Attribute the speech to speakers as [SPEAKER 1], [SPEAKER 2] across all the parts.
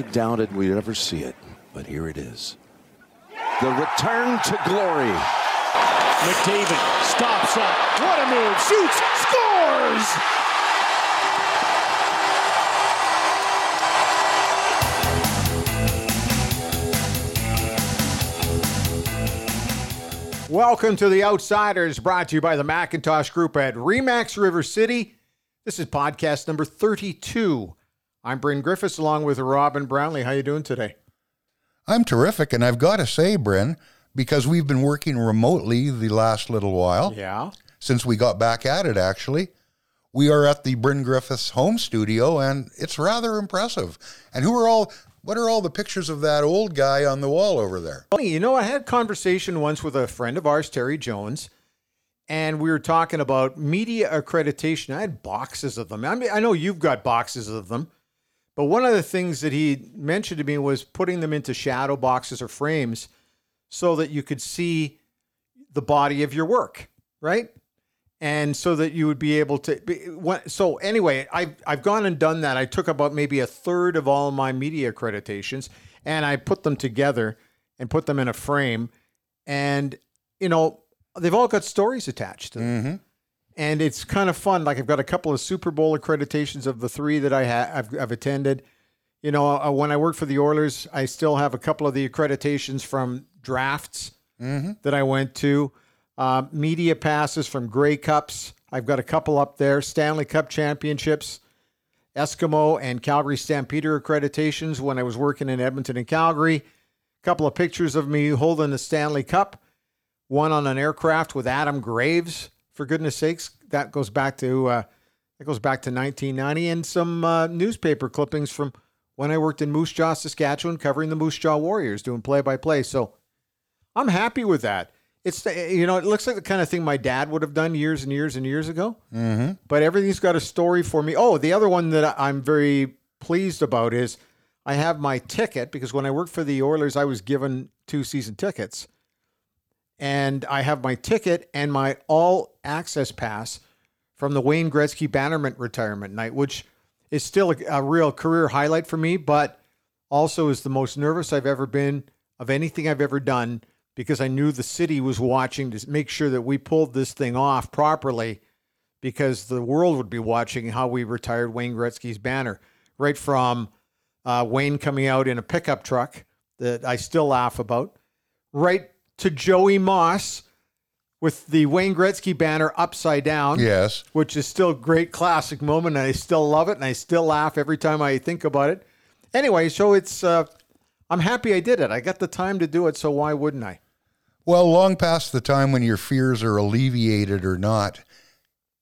[SPEAKER 1] Many doubted we'd ever see it, but here it is. The return to glory.
[SPEAKER 2] McDavid stops up. What a move. Shoots. Scores.
[SPEAKER 3] Welcome to The Outsiders, brought to you by the Macintosh Group at Remax River City. This is podcast number 32. I'm Bryn Griffiths along with Robin Brownlee. How you doing today?
[SPEAKER 4] I'm terrific, and I've got to say, Bryn, because we've been working remotely the last little while,
[SPEAKER 3] Yeah.
[SPEAKER 4] since we got back at it, actually, we are at the Bryn Griffiths home studio, and it's rather impressive. And who are all? What are all the pictures of that old guy on the wall over there?
[SPEAKER 3] Funny, you know, I had a conversation once with a friend of ours, Terry Jones, and we were talking about media accreditation. I had boxes of them. I mean, I know you've got boxes of them, but one of the things that he mentioned to me was putting them into shadow boxes or frames so that you could see the body of your work, right? And so that you would be able to. be- what- So anyway, I've I've gone and done that. I took about maybe a third of all my media accreditations, and I put them together and put them in a frame, and you know they've all got stories attached to them mm-hmm. And it's kind of fun. Like I've got a couple of Super Bowl accreditations of the three that I have I've, I've attended. You know, uh, when I worked for the Oilers, I still have a couple of the accreditations from drafts that I went to. Uh, media passes from Grey Cups. I've got a couple up there. Stanley Cup championships, Eskimo and Calgary Stampeder accreditations when I was working in Edmonton and Calgary. A couple of pictures of me holding the Stanley Cup one on an aircraft with Adam Graves. For goodness sakes, that goes back to uh, that goes back to 1990, and some uh, newspaper clippings from when I worked in Moose Jaw, Saskatchewan, covering the Moose Jaw Warriors, doing play-by-play. So I'm happy with that. It's you know it looks like the kind of thing my dad would have done years and years and years ago. Mm-hmm. But everything's got a story for me. Oh, the other one that I'm very pleased about is I have my ticket because when I worked for the Oilers, I was given two season tickets and I have my ticket and my all access pass from the Wayne Gretzky Bannerman retirement night, which is still a, a real career highlight for me, but also is the most nervous I've ever been of anything I've ever done because I knew the city was watching to make sure that we pulled this thing off properly because the world would be watching how we retired Wayne Gretzky's banner, right from uh, Wayne coming out in a pickup truck that I still laugh about, right to Joey Moss with the Wayne Gretzky banner upside down,
[SPEAKER 4] Yes.
[SPEAKER 3] which is still a great classic moment, and I still love it, and I still laugh every time I think about it. Anyway, so it's uh, I'm happy I did it. I got the time to do it, so why wouldn't I?
[SPEAKER 4] Well, long past the time when your fears are alleviated or not,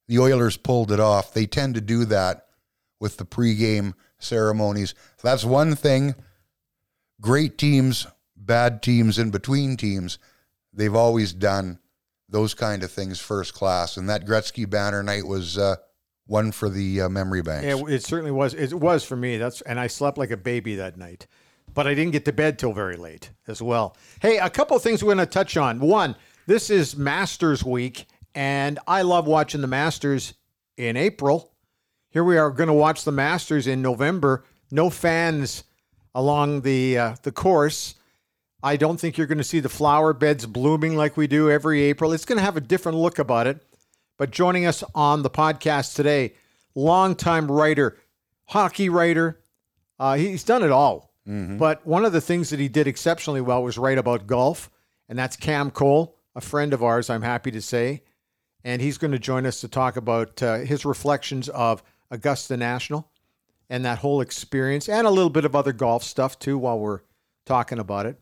[SPEAKER 4] the Oilers pulled it off. They tend to do that with the pregame ceremonies. That's one thing. Great teams, bad teams, in between teams, they've always done those kind of things first class. And that Gretzky banner night was uh, one for the uh, memory banks.
[SPEAKER 3] Yeah, it certainly was. It was for me. That's and I slept like a baby that night, but I didn't get to bed till very late as well. Hey, a couple of things we're going to touch on. One, this is Masters Week, and I love watching the Masters in April. Here we are going to watch the Masters in November. No fans along the uh, the course. I don't think you're going to see the flower beds blooming like we do every April. It's going to have a different look about it. But joining us on the podcast today, longtime writer, hockey writer. Uh, he's done it all. But one of the things that he did exceptionally well was write about golf, and that's Cam Cole, a friend of ours, I'm happy to say. And he's going to join us to talk about uh, his reflections of Augusta National and that whole experience, and a little bit of other golf stuff too while we're talking about it.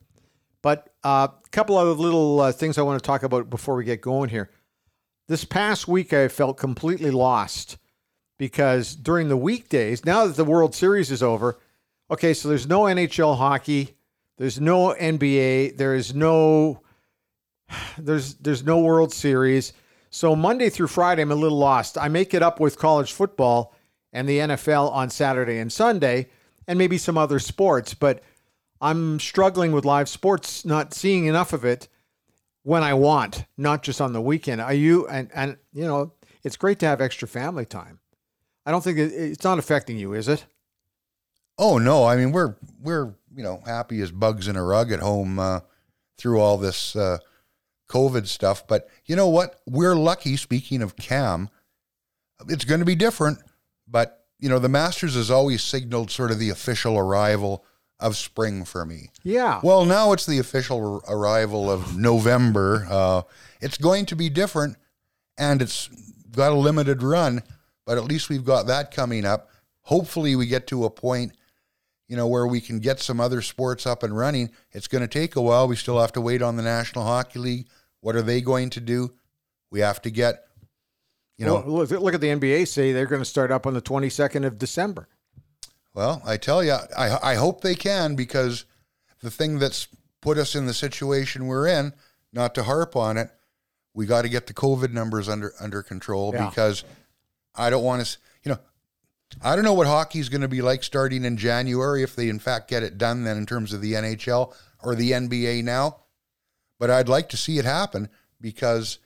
[SPEAKER 3] But uh, a couple other little uh, things I want to talk about before we get going here. This past week, I felt completely lost because during the weekdays, now that the World Series is over, okay, so there's no NHL hockey, there's no NBA, there is no there's there's no World Series. So Monday through Friday, I'm a little lost. I make it up with college football and the NFL on Saturday and Sunday, and maybe some other sports, but I'm struggling with live sports, not seeing enough of it when I want, not just on the weekend. Are you and and you know, it's great to have extra family time. I don't think it, it's not affecting you, is it?
[SPEAKER 4] Oh no, I mean we're we're you know happy as bugs in a rug at home uh, through all this uh, COVID stuff. But you know what? We're lucky. Speaking of Cam, it's going to be different. But you know, the Masters has always signaled sort of the official arrival of spring for me.
[SPEAKER 3] Yeah.
[SPEAKER 4] Well, now it's the official arrival of November. Uh, it's going to be different, and it's got a limited run, but at least we've got that coming up. Hopefully, we get to a point, you know, where we can get some other sports up and running. It's going to take a while. We still have to wait on the National Hockey League. What are they going to do? We have to get, you know.
[SPEAKER 3] Well, look, look at the NBA say they're going to start up on the 22nd of December.
[SPEAKER 4] Well, I tell you, I, I hope they can because the thing that's put us in the situation we're in, not to harp on it, we got to get the COVID numbers under under control
[SPEAKER 3] Yeah.
[SPEAKER 4] because I don't want to, you know, I don't know what hockey's going to be like starting in January if they in fact get it done then in terms of the NHL or the NBA now, but I'd like to see it happen because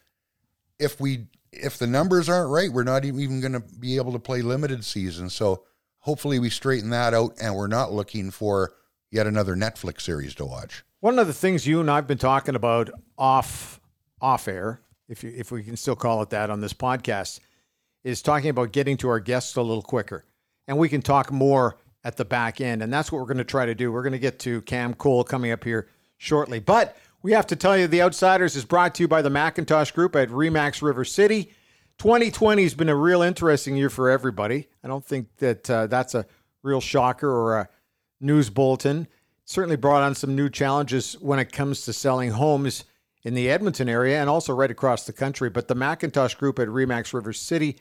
[SPEAKER 4] if we if the numbers aren't right, we're not even going to be able to play limited season. So hopefully we straighten that out and we're not looking for yet another Netflix series to watch.
[SPEAKER 3] One of the things you and I've been talking about off off air, if you, if we can still call it that on this podcast, is talking about getting to our guests a little quicker, and we can talk more at the back end, and that's what we're going to try to do. We're going to get to Cam Cole coming up here shortly, but we have to tell you the Outsiders is brought to you by the Macintosh Group at Remax River City. 2020 has been a real interesting year for everybody. I don't think that uh, that's a real shocker or a news bulletin. Certainly brought on some new challenges when it comes to selling homes in the Edmonton area and also right across the country. But the Macintosh Group at Remax River City,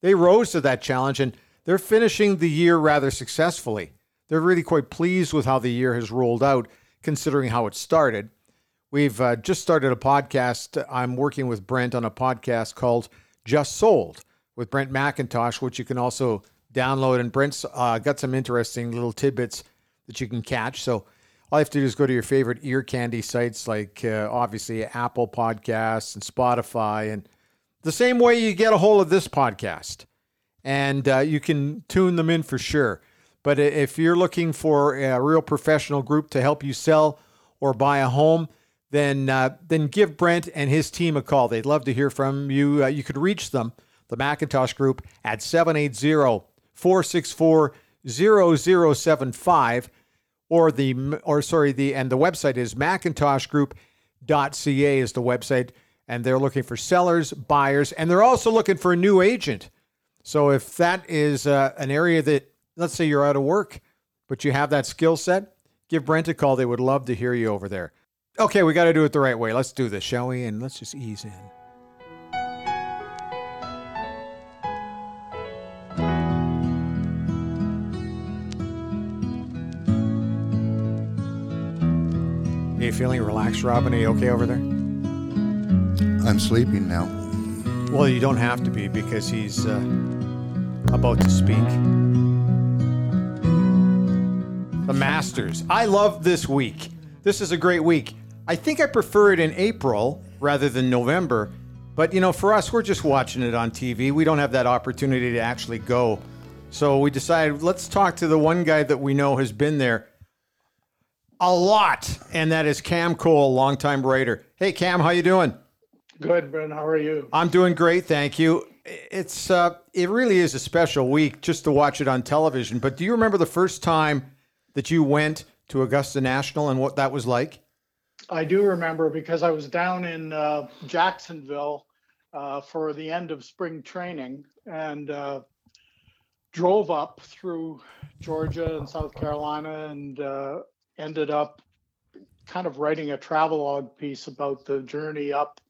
[SPEAKER 3] they rose to that challenge and they're finishing the year rather successfully. They're really quite pleased with how the year has rolled out, considering how it started. We've uh, just started a podcast. I'm working with Brent on a podcast called Just Sold with Brent McIntosh, which you can also download. And Brent's uh, got some interesting little tidbits that you can catch. So all you have to do is go to your favorite ear candy sites like uh, obviously Apple Podcasts and Spotify, and the same way you get a hold of this podcast. And uh, you can tune them in for sure. But if you're looking for a real professional group to help you sell or buy a home, then uh, then give Brent and his team a call. They'd love to hear from you. Uh, you could reach them, the Macintosh Group, at 780-464-0075 or the or sorry the and the website is macintoshgroup.ca is the website and they're looking for sellers, buyers, and they're also looking for a new agent. So if that is uh, an area that let's say you're out of work but you have that skill set, give Brent a call. They would love to hear you over there. Okay, we got to do it the right way. Let's do this, shall we? And let's just ease in. Are you feeling relaxed, Robin? Are you okay over there?
[SPEAKER 4] I'm sleeping now.
[SPEAKER 3] Well, you don't have to be because he's uh, about to speak. The Masters. I love this week. This is a great week. I think I prefer it in April rather than November. But, you know, for us, we're just watching it on TV. We don't have that opportunity to actually go. So we decided let's talk to the one guy that we know has been there a lot, and that is Cam Cole, longtime writer. Hey, Cam, how you doing?
[SPEAKER 5] Good, Brent. How are you?
[SPEAKER 3] I'm doing great, thank you. It's uh, it really is a special week just to watch it on television. But do you remember the first time that you went to Augusta National and what that was like?
[SPEAKER 5] I do remember because I was down in uh, Jacksonville uh, for the end of spring training and uh, drove up through Georgia and South Carolina and uh, ended up kind of writing a travelogue piece about the journey up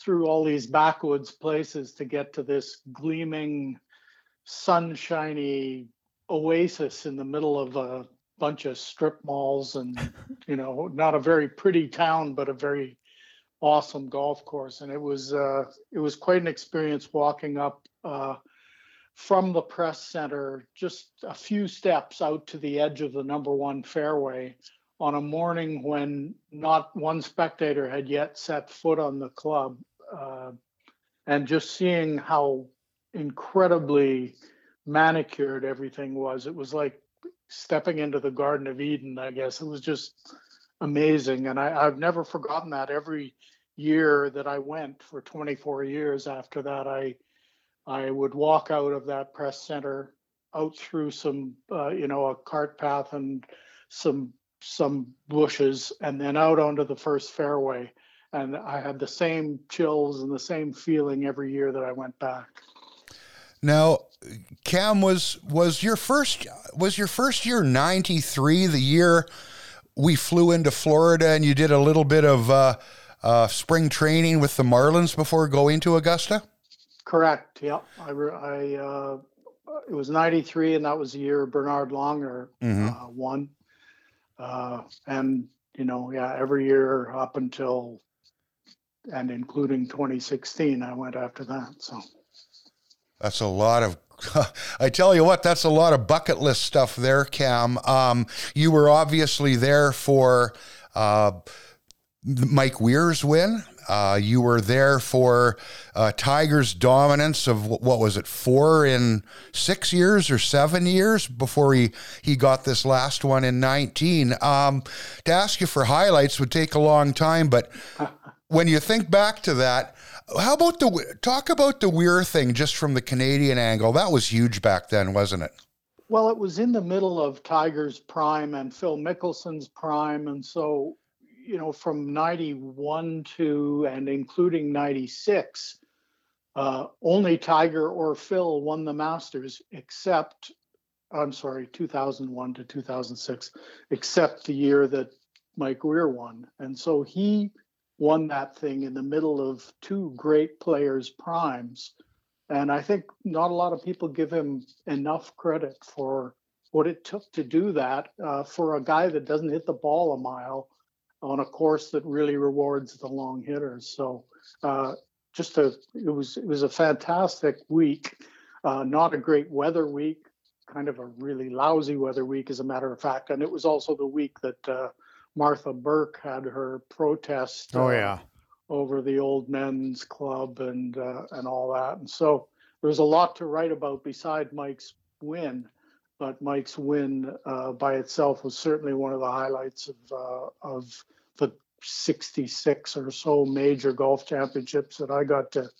[SPEAKER 5] through all these backwoods places to get to this gleaming, sunshiny oasis in the middle of a bunch of strip malls and you know not a very pretty town but a very awesome golf course. And it was uh it was quite an experience walking up uh from the press center just a few steps out to the edge of the number one fairway on a morning when not one spectator had yet set foot on the club uh, and just seeing how incredibly manicured everything was. It was like stepping into the Garden of Eden. I guess it was just amazing, and I, I've never forgotten that. Every year that I went for 24 years after that, I I would walk out of that press center out through some uh, you know a cart path and some some bushes and then out onto the first fairway and i had the same chills and the same feeling every year that i went back
[SPEAKER 4] now cam was was your first was your first year 93 the year we flew into florida and you did a little bit of uh, uh, spring training with the marlins before going to augusta?
[SPEAKER 5] Correct. Yeah i, I uh, it was 93 and that was the year bernard langer
[SPEAKER 4] Mhm.
[SPEAKER 5] uh, won. Uh, and you know yeah every year up until and including 2016 i went after that so
[SPEAKER 4] That's a lot of. I tell you what, that's a lot of bucket list stuff there, Cam. Um, you were obviously there for uh, Mike Weir's win. Uh, you were there for uh, Tigers' dominance of what was it, four in six years or seven years before he he got this last one in nineteen. Um, to ask you for highlights would take a long time, but when you think back to that, how about the talk about the Weir thing just from the Canadian angle? That was huge back then, wasn't it?
[SPEAKER 5] Well, it was in the middle of Tiger's prime and Phil Mickelson's prime. And so, you know, from 91 to and including 96, uh, only Tiger or Phil won the Masters, except, I'm sorry, 2001 to 2006, except the year that Mike Weir won. And so he won that thing in the middle of two great players' primes. And I think not a lot of people give him enough credit for what it took to do that uh, for a guy that doesn't hit the ball a mile on a course that really rewards the long hitters. So uh, just a it was it was a fantastic week. Uh, not a great weather week, kind of a really lousy weather week, as a matter of fact. And it was also the week that uh, Martha Burk had her protest.
[SPEAKER 3] Oh
[SPEAKER 5] uh,
[SPEAKER 3] yeah.
[SPEAKER 5] over the old men's club and uh, and all that. And so there was a lot to write about beside Mike's win, but Mike's win uh, by itself was certainly one of the highlights of uh, of the 66 or so major golf championships that I got to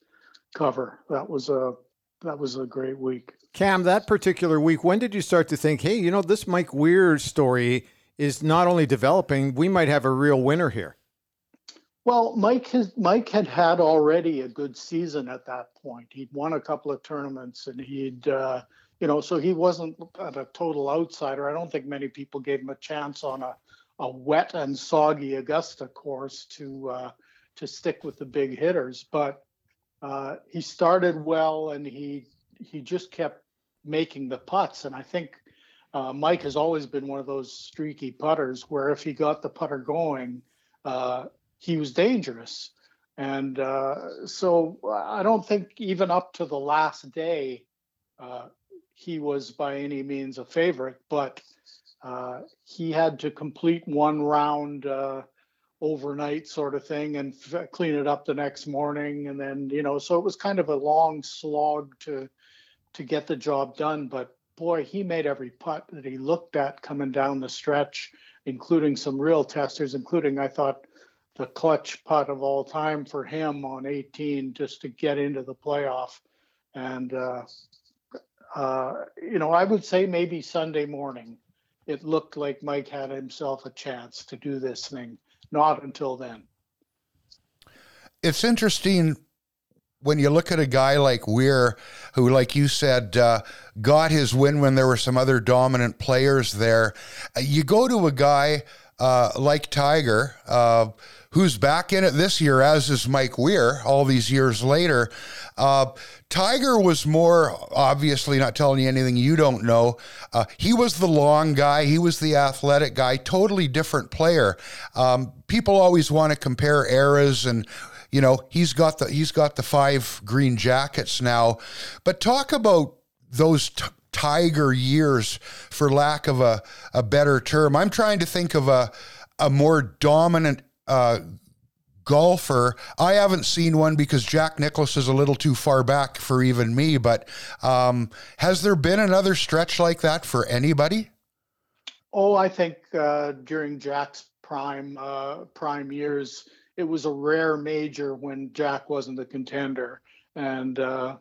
[SPEAKER 5] cover. That was a that was a great week.
[SPEAKER 3] Cam, that particular week, when did you start to think, hey, you know, this Mike Weir story is not only developing, we might have a real winner here?
[SPEAKER 5] Well, Mike has Mike had had already a good season at that point. He'd won a couple of tournaments, and he'd uh, you know, so he wasn't a total outsider. I don't think many people gave him a chance on a a wet and soggy Augusta course to uh, to stick with the big hitters. But uh, he started well, and he he just kept making the putts. And I think uh, Mike has always been one of those streaky putters where if he got the putter going, uh, he was dangerous. And uh, so I don't think even up to the last day, uh, he was by any means a favorite, but uh, he had to complete one round uh, overnight sort of thing and f- clean it up the next morning. And then, you know, so it was kind of a long slog to to get the job done. But boy, he made every putt that he looked at coming down the stretch, including some real testers, including I thought the clutch putt of all time for him on 18 just to get into the playoff. And, uh, uh, you know, I would say maybe Sunday morning, it looked like Mike had himself a chance to do this thing. Not until then.
[SPEAKER 4] It's interesting when you look at a guy like Weir, who, like you said, uh, got his win when there were some other dominant players there. Uh, you go to a guy uh, like Tiger, uh, who's back in it this year, as is Mike Weir, all these years later. Uh, Tiger was more obviously not telling you anything you don't know. Uh, he was the long guy, he was the athletic guy, totally different player. Um, people always want to compare eras and you know he's got the he's got the five green jackets now. But talk about those t- tiger years for lack of a, a better term. I'm trying to think of a a more dominant uh, golfer. I haven't seen one because jack nicklaus is a little too far back for even me but um, has there been another stretch like that for anybody?
[SPEAKER 5] Oh, I think uh, during Jack's prime uh, prime years, it was a rare major when Jack wasn't a contender, and uh,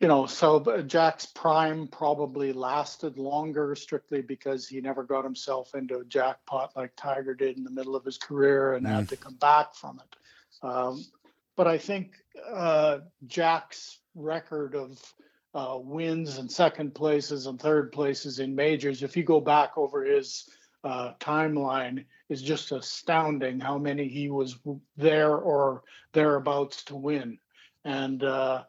[SPEAKER 5] you know, so Jack's prime probably lasted longer strictly because he never got himself into a jackpot like Tiger did in the middle of his career and mm. had to come back from it. Um, but I think uh, Jack's record of uh, wins and second places and third places in majors, if you go back over his uh, timeline, is just astounding how many he was there or thereabouts to win. And uh,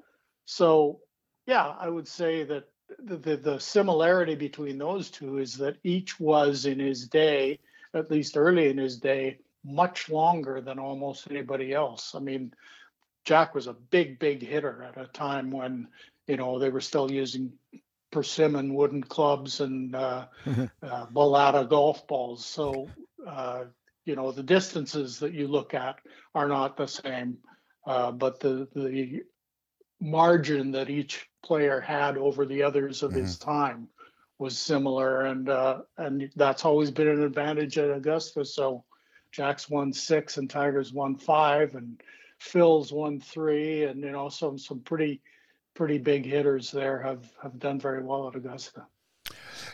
[SPEAKER 5] so yeah, I would say that the, the, the similarity between those two is that each was in his day, at least early in his day, much longer than almost anybody else. I mean, Jack was a big, big hitter at a time when you know they were still using persimmon wooden clubs and uh, uh, golf balls. So uh, you know the distances that you look at are not the same, uh, but the the margin that each player had over the others of mm-hmm. his time was similar, and uh, and that's always been an advantage at Augusta. So Jack's won six and Tiger's won five, and Phil's won three, and you know some some pretty pretty big hitters there have have done very well at Augusta.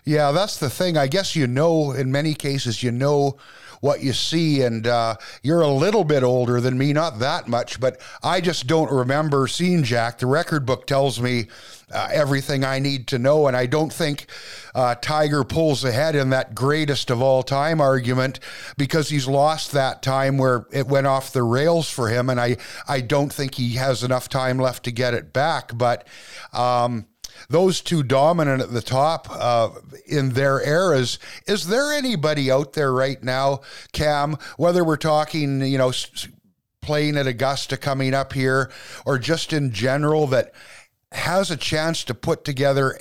[SPEAKER 4] Yeah, that's the thing. I guess you know, in many cases, you know what you see. And uh, you're a little bit older than me, not that much, but I just don't remember seeing Jack. The record book tells me uh, everything I need to know. And I don't think uh, Tiger pulls ahead in that greatest of all time argument because he's lost that time where it went off the rails for him. And I, I don't think he has enough time left to get it back. But, um, those two dominant at the top uh, in their eras. Is there anybody out there right now, Cam, whether we're talking, you know, playing at Augusta coming up here or just in general that has a chance to put together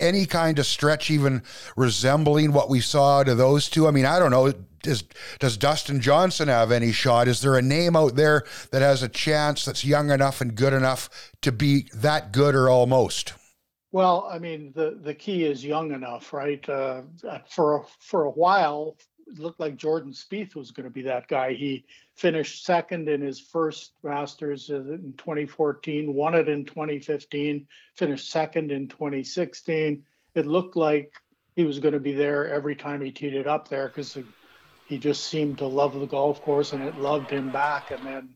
[SPEAKER 4] any kind of stretch even resembling what we saw to those two? I mean, I don't know. Does, does Dustin Johnson have any shot? Is there a name out there that has a chance that's young enough and good enough to be that good or almost?
[SPEAKER 5] Well, I mean, the, the key is young enough, right? Uh, for for a while, it looked like Jordan Spieth was going to be that guy. He finished second in his first Masters in 2014, won it in 2015, finished second in 2016. It looked like he was going to be there every time he teed it up there because he just seemed to love the golf course and it loved him back. And then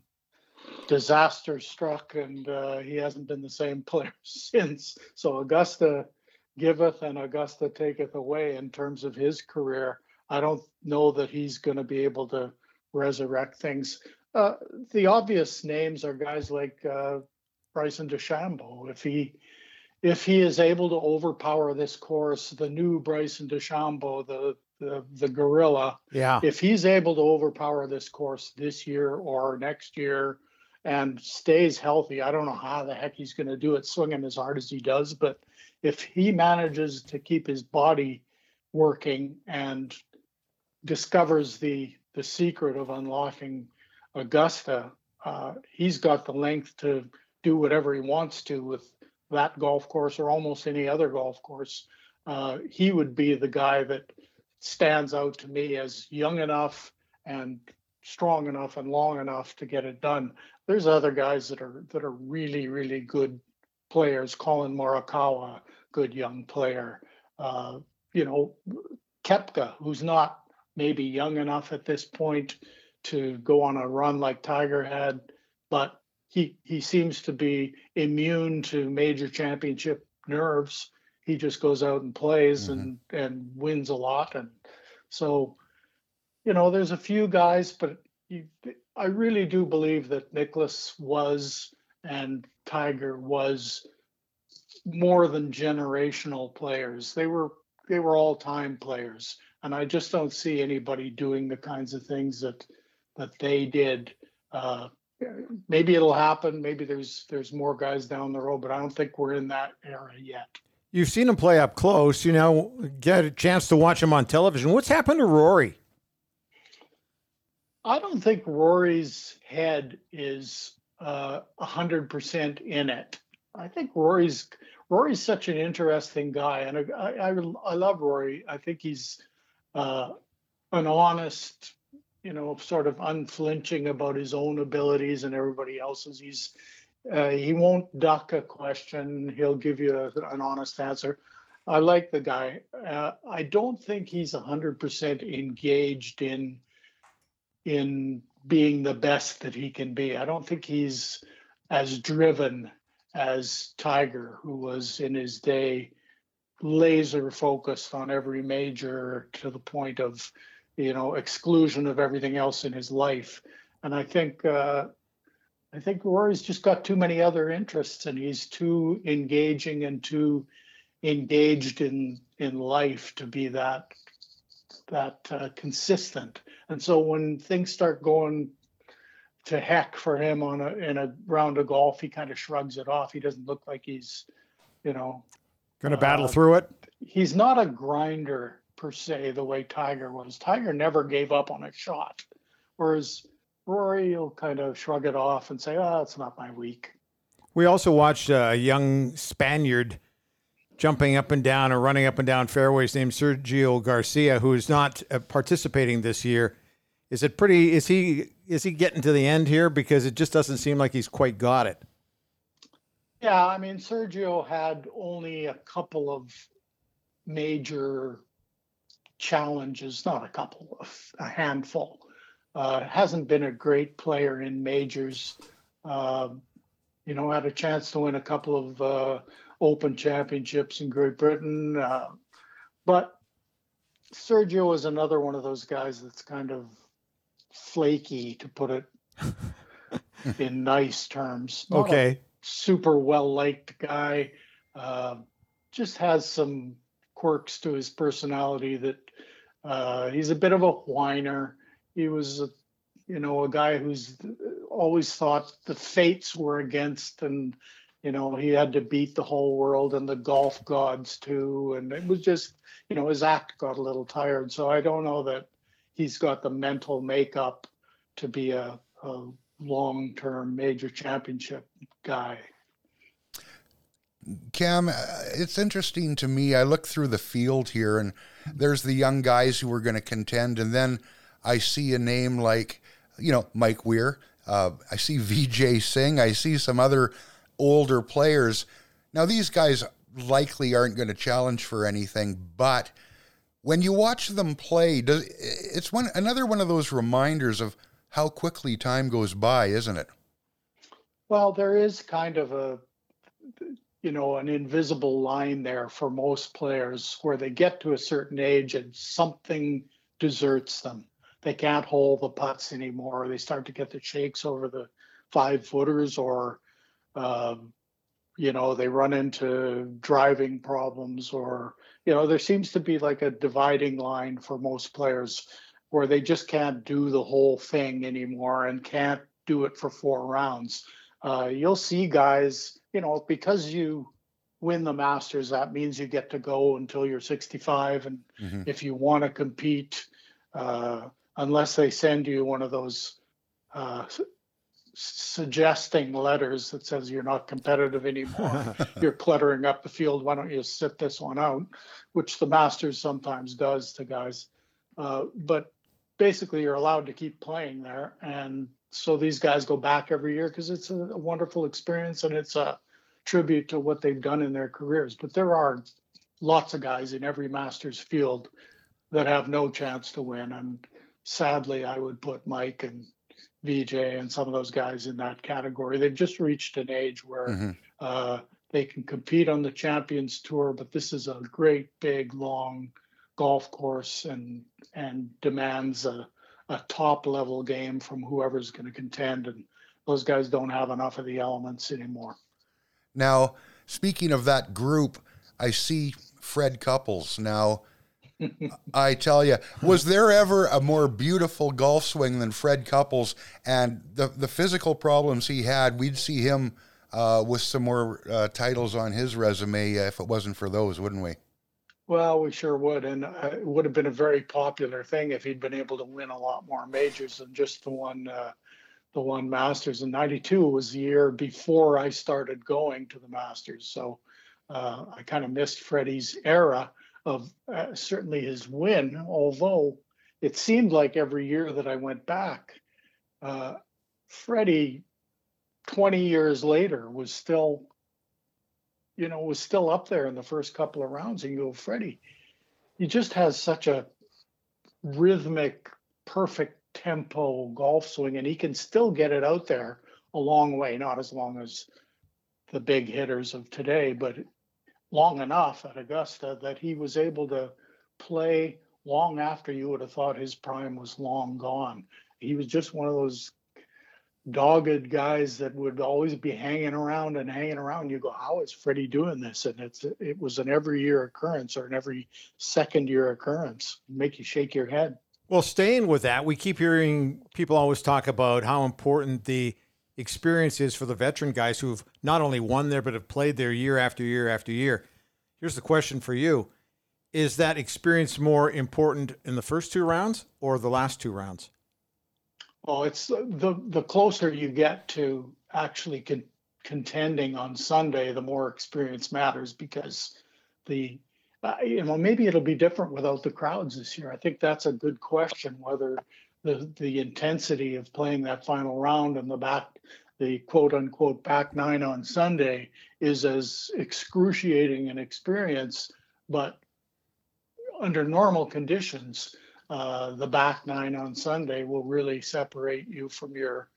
[SPEAKER 5] disaster struck, and uh, he hasn't been the same player since. So Augusta giveth and Augusta taketh away in terms of his career. I don't know that he's going to be able to resurrect things. Uh, the obvious names are guys like uh, Bryson DeChambeau. If he if he is able to overpower this course, the new Bryson DeChambeau, the the the gorilla.
[SPEAKER 3] Yeah.
[SPEAKER 5] If he's able to overpower this course this year or next year, and stays healthy. I don't know how the heck he's going to do it swinging as hard as he does, but if he manages to keep his body working and discovers the the secret of unlocking Augusta, uh, he's got the length to do whatever he wants to with that golf course or almost any other golf course. Uh, he would be the guy that stands out to me as young enough and strong enough and long enough to get it done there's other guys that are that are really really good players. Collin Morikawa, good young player. Uh, you know, Koepka, who's not maybe young enough at this point to go on a run like Tiger had, but he he seems to be immune to major championship nerves. He just goes out and plays mm-hmm. and and wins a lot, and so you know there's a few guys, but you, I really do believe that Nicklaus was and Tiger was more than generational players. They were they were all time players, and I just don't see anybody doing the kinds of things that that they did. Uh, maybe it'll happen. Maybe there's there's more guys down the road, but I don't think we're in that era yet.
[SPEAKER 3] You've seen him play up close. You know, get a chance to watch him on television. What's happened to Rory?
[SPEAKER 5] I don't think Rory's head is uh, a hundred percent in it. I think Rory's Rory's such an interesting guy, and I, I, I love Rory. I think he's uh, an honest, you know, sort of unflinching about his own abilities and everybody else's. He's uh, he won't duck a question. He'll give you a, an honest answer. I like the guy. Uh, I don't think he's 100% engaged in in being the best that he can be. I don't think he's as driven as Tiger, who was in his day laser focused on every major to the point of, you know, exclusion of everything else in his life. And I think uh, I think Rory's just got too many other interests, and he's too engaging and too engaged in in life to be that that uh, consistent. And so when things start going to heck for him on a in a round of golf, he kind of shrugs it off. He doesn't look like he's, you know,
[SPEAKER 3] going to battle uh, through it.
[SPEAKER 5] He's not a grinder per se, the way Tiger was. Tiger never gave up on a shot, whereas Rory will kind of shrug it off and say, "Oh, it's not my week."
[SPEAKER 3] We also watched a young Spaniard jumping up and down or running up and down fairways named Sergio Garcia, who is not uh, participating this year. Is it pretty? Is he is he getting to the end here? Because it just doesn't seem like he's quite got it.
[SPEAKER 5] Yeah, I mean Sergio had only a couple of major challenges, not a couple of a handful. Uh, hasn't been a great player in majors. Uh, you know, had a chance to win a couple of uh, Open championships in Great Britain. Uh, but Sergio is another one of those guys that's kind of flaky, to put it in nice terms.
[SPEAKER 3] Not okay.
[SPEAKER 5] Super well liked guy. Uh, just has some quirks to his personality that uh, he's a bit of a whiner. He was, a, you know, a guy who's always thought the fates were against and you know he had to beat the whole world and the golf gods too and it was just you know his act got a little tired so i don't know that he's got the mental makeup to be a, a long-term major championship guy
[SPEAKER 4] Cam, uh, it's interesting to me. I look through the field here, and there's the young guys who are going to contend, and then I see a name like, you know, Mike Weir. Uh, I see Vijay Singh. I see some other older players. Now, these guys likely aren't going to challenge for anything, but when you watch them play, it's one another one of those reminders of how quickly time goes by, isn't it?
[SPEAKER 5] Well, there is kind of a you know an invisible line there for most players where they get to a certain age and something deserts them. They can't hold the putts anymore. They start to get the shakes over the five footers or um, you know they run into driving problems or you know there seems to be like a dividing line for most players where they just can't do the whole thing anymore and can't do it for four rounds uh, you'll see guys you know because you win the masters that means you get to go until you're 65 and mm-hmm. if you want to compete uh, unless they send you one of those uh, suggesting letters that says you're not competitive anymore. you're cluttering up the field. Why don't you sit this one out? Which the Masters sometimes does to guys. Uh, but basically, you're allowed to keep playing there, and so these guys go back every year because it's a, a wonderful experience and it's a tribute to what they've done in their careers. But there are lots of guys in every Masters field that have no chance to win, and sadly, I would put Mike and Vijay and some of those guys in that category. They've just reached an age where mm-hmm. uh, they can compete on the Champions Tour, but this is a great, big, long golf course and and demands a, a top level game from whoever's going to contend. And those guys don't have enough of the elements anymore.
[SPEAKER 4] Now, speaking of that group, I see Fred Couples now I tell you, was there ever a more beautiful golf swing than Fred Couples? And the the physical problems he had, we'd see him uh, with some more uh, titles on his resume if it wasn't for those, wouldn't we?
[SPEAKER 5] Well, we sure would, and uh, it would have been a very popular thing if he'd been able to win a lot more majors than just the one, uh, the one Masters. In '92 was the year before I started going to the Masters, so uh, I kind of missed Freddie's era of uh, certainly his win, although it seemed like every year that I went back, uh, Freddie, 20 years later, was still, you know, was still up there in the first couple of rounds. And you go, Freddie, he just has such a rhythmic, perfect tempo golf swing, and he can still get it out there a long way, not as long as the big hitters of today, but long enough at Augusta that he was able to play long after you would have thought his prime was long gone. He was just one of those dogged guys that would always be hanging around and hanging around. You go, how is Freddie doing this? And it's it was an every year occurrence or an every second year occurrence. Make you shake your head.
[SPEAKER 3] Well, staying with that, we keep hearing people always talk about how important the experience is for the veteran guys who've not only won there but have played there year after year after year. Here's the question for you: Is that experience more important in the first two rounds or the last two rounds?
[SPEAKER 5] Well, it's the the closer you get to actually con- contending on Sunday, the more experience matters because the uh, you know maybe it'll be different without the crowds this year. I think that's a good question whether the the intensity of playing that final round and the back the quote unquote back nine on Sunday is as excruciating an experience, but under normal conditions, uh, the back nine on Sunday will really separate you from your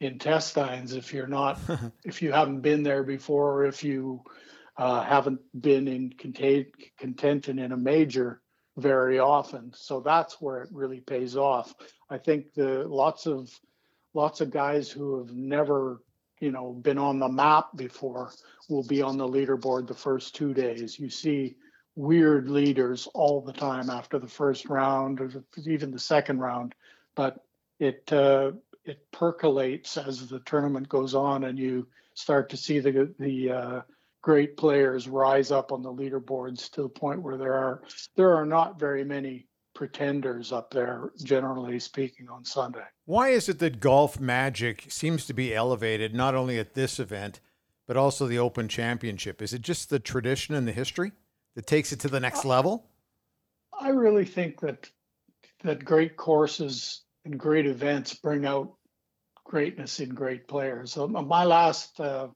[SPEAKER 5] intestines if you're not if you haven't been there before or if you uh, haven't been in content contention in a major very often. So that's where it really pays off. I think the lots of lots of guys who have never you know been on the map before will be on the leaderboard the first two days. You see weird leaders all the time after the first round or even the second round, but it uh, it percolates as the tournament goes on, and you start to see the the uh, great players rise up on the leaderboards to the point where there are there are not very many pretenders up there, generally speaking, on Sunday.
[SPEAKER 3] Why is it that golf magic seems to be elevated not only at this event, but also the Open Championship? Is it just the tradition and the history? that takes it to the next level?
[SPEAKER 5] I really think that that great courses and great events bring out greatness in great players. So my last uh,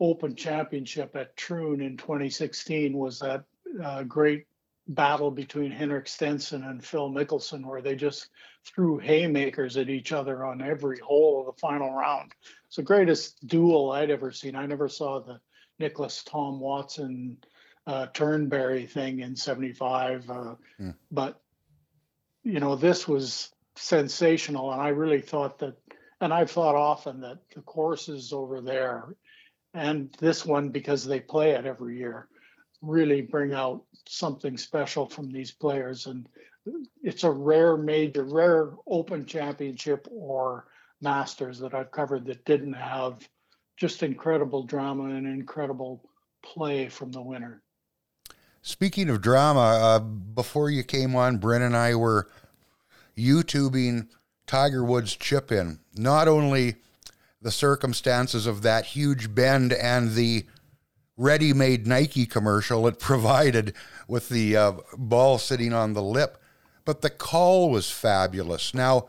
[SPEAKER 5] Open Championship at Troon in 2016 was that uh, great battle between Henrik Stenson and Phil Mickelson, where they just threw haymakers at each other on every hole of the final round. It's the greatest duel I'd ever seen. I never saw the Nicklaus Tom Watson uh, Turnberry thing in 75. Uh, mm. But, you know, this was sensational. And I really thought that, and I've thought often that the courses over there and this one, because they play it every year, really bring out something special from these players. And it's a rare major, rare open championship or masters that I've covered that didn't have just incredible drama and incredible play from the winner.
[SPEAKER 4] Speaking of drama, uh, before you came on, Bryn and I were YouTubing Tiger Woods chip in. Not only the circumstances of that huge bend and the ready made Nike commercial it provided with the uh, ball sitting on the lip, but the call was fabulous. Now,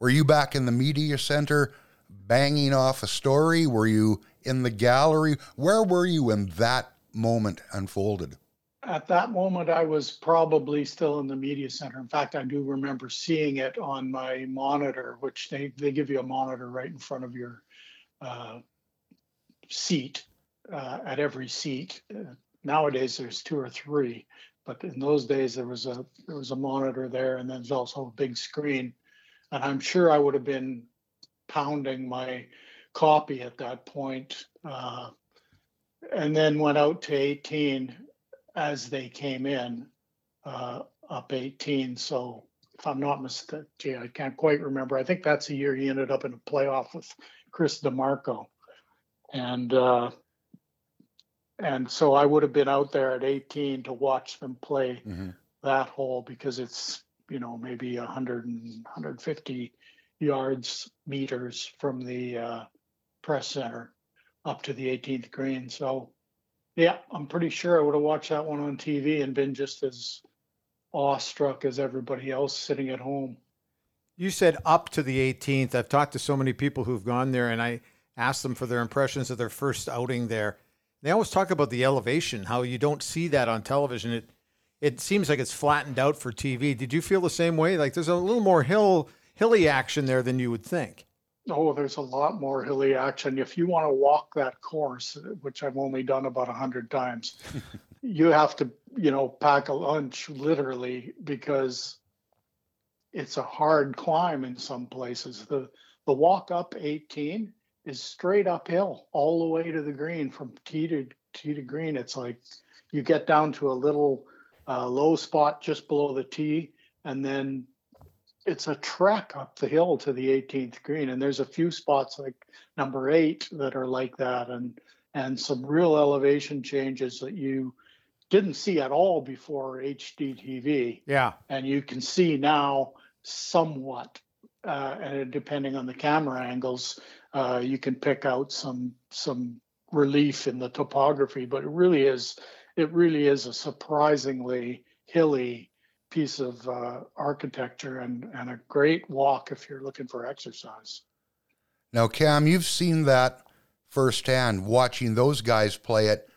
[SPEAKER 4] were you back in the media center banging off a story? Were you in the gallery? Where were you when that moment unfolded?
[SPEAKER 5] At that moment, I was probably still in the media center. In fact, I do remember seeing it on my monitor, which they, they give you a monitor right in front of your uh, seat uh, at every seat. Uh, nowadays, there's two or three, but in those days there was a there was a monitor there, and then there's also a big screen. And I'm sure I would have been pounding my copy at that point, uh, and then went out to 18 as they came in uh, up 18. So if I'm not mistaken, gee, I can't quite remember. I think that's the year he ended up in a playoff with Chris DiMarco. And uh, and so I would have been out there at 18 to watch them play mm-hmm. that hole because it's you know maybe 100 and 150 yards meters from the uh, press center up to the 18th green. So Yeah, I'm pretty sure I would have watched that one on TV and been just as awestruck as everybody else sitting at home.
[SPEAKER 3] You said up to the 18th. I've talked to so many people who've gone there, and I asked them for their impressions of their first outing there. They always talk about the elevation, how you don't see that on television. It it seems like it's flattened out for TV. Did you feel the same way? Like there's a little more hill hilly action there than you would think.
[SPEAKER 5] Oh, there's a lot more hilly action. If you want to walk that course, which I've only done about a hundred times, you have to, you know, pack a lunch literally because it's a hard climb in some places. The the walk up 18 is straight uphill all the way to the green from tee to tee to green. It's like you get down to a little uh, low spot just below the tee, and then it's a trek up the hill to the 18th green. And there's a few spots like number eight that are like that, and and some real elevation changes that you didn't see at all before HDTV.
[SPEAKER 3] Yeah,
[SPEAKER 5] and you can see now somewhat, uh, and depending on the camera angles, uh, you can pick out some some relief in the topography. But it really is it really is a surprisingly hilly piece of uh, architecture and, and a great walk if you're looking for exercise.
[SPEAKER 4] Now, Cam, you've seen that firsthand watching those guys play it,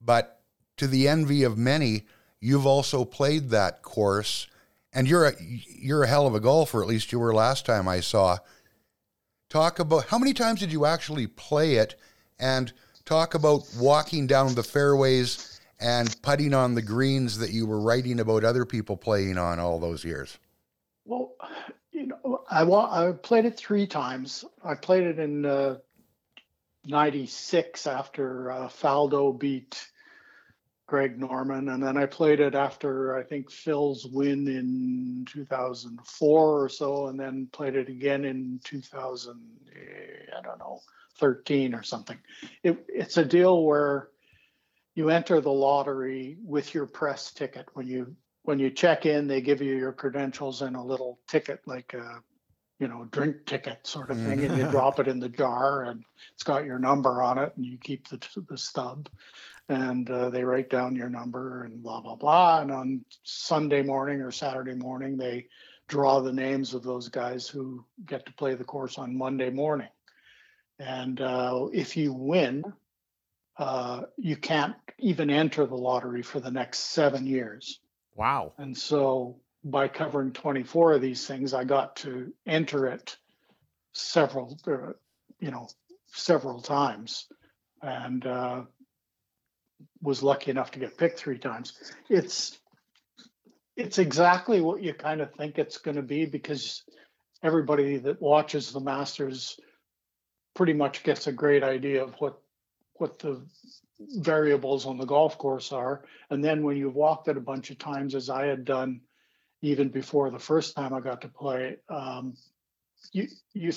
[SPEAKER 4] but to the envy of many, you've also played that course, and you're a you're a hell of a golfer. At least you were last time I saw. Talk about how many times did you actually play it, and talk about walking down the fairways and putting on the greens that you were writing about other people playing on all those years?
[SPEAKER 5] Well, you know, I I played it three times. I played it in uh, '96 after uh, Faldo beat Greg Norman, and then I played it after I think Phil's win in 2004 or so, and then played it again in 2000. I don't know, 13 or something. It, it's a deal where you enter the lottery with your press ticket. When you when you check in they give you your credentials and a little ticket like a you know drink ticket sort of thing and you drop it in the jar and it's got your number on it and you keep the, the stub. And uh, they write down your number and blah blah blah. And on sunday morning or saturday morning they draw the names of those guys who get to play the course on monday morning. And uh, if you win uh, you can't even enter the lottery for the next seven years.
[SPEAKER 3] Wow.
[SPEAKER 5] And so by covering 24 of these things, I got to enter it several, uh, you know, several times and uh, was lucky enough to get picked three times. It's, it's exactly what you kind of think it's going to be because everybody that watches the Masters pretty much gets a great idea of what what the variables on the golf course are. And then when you've walked it a bunch of times, as I had done even before the first time I got to play, um, you you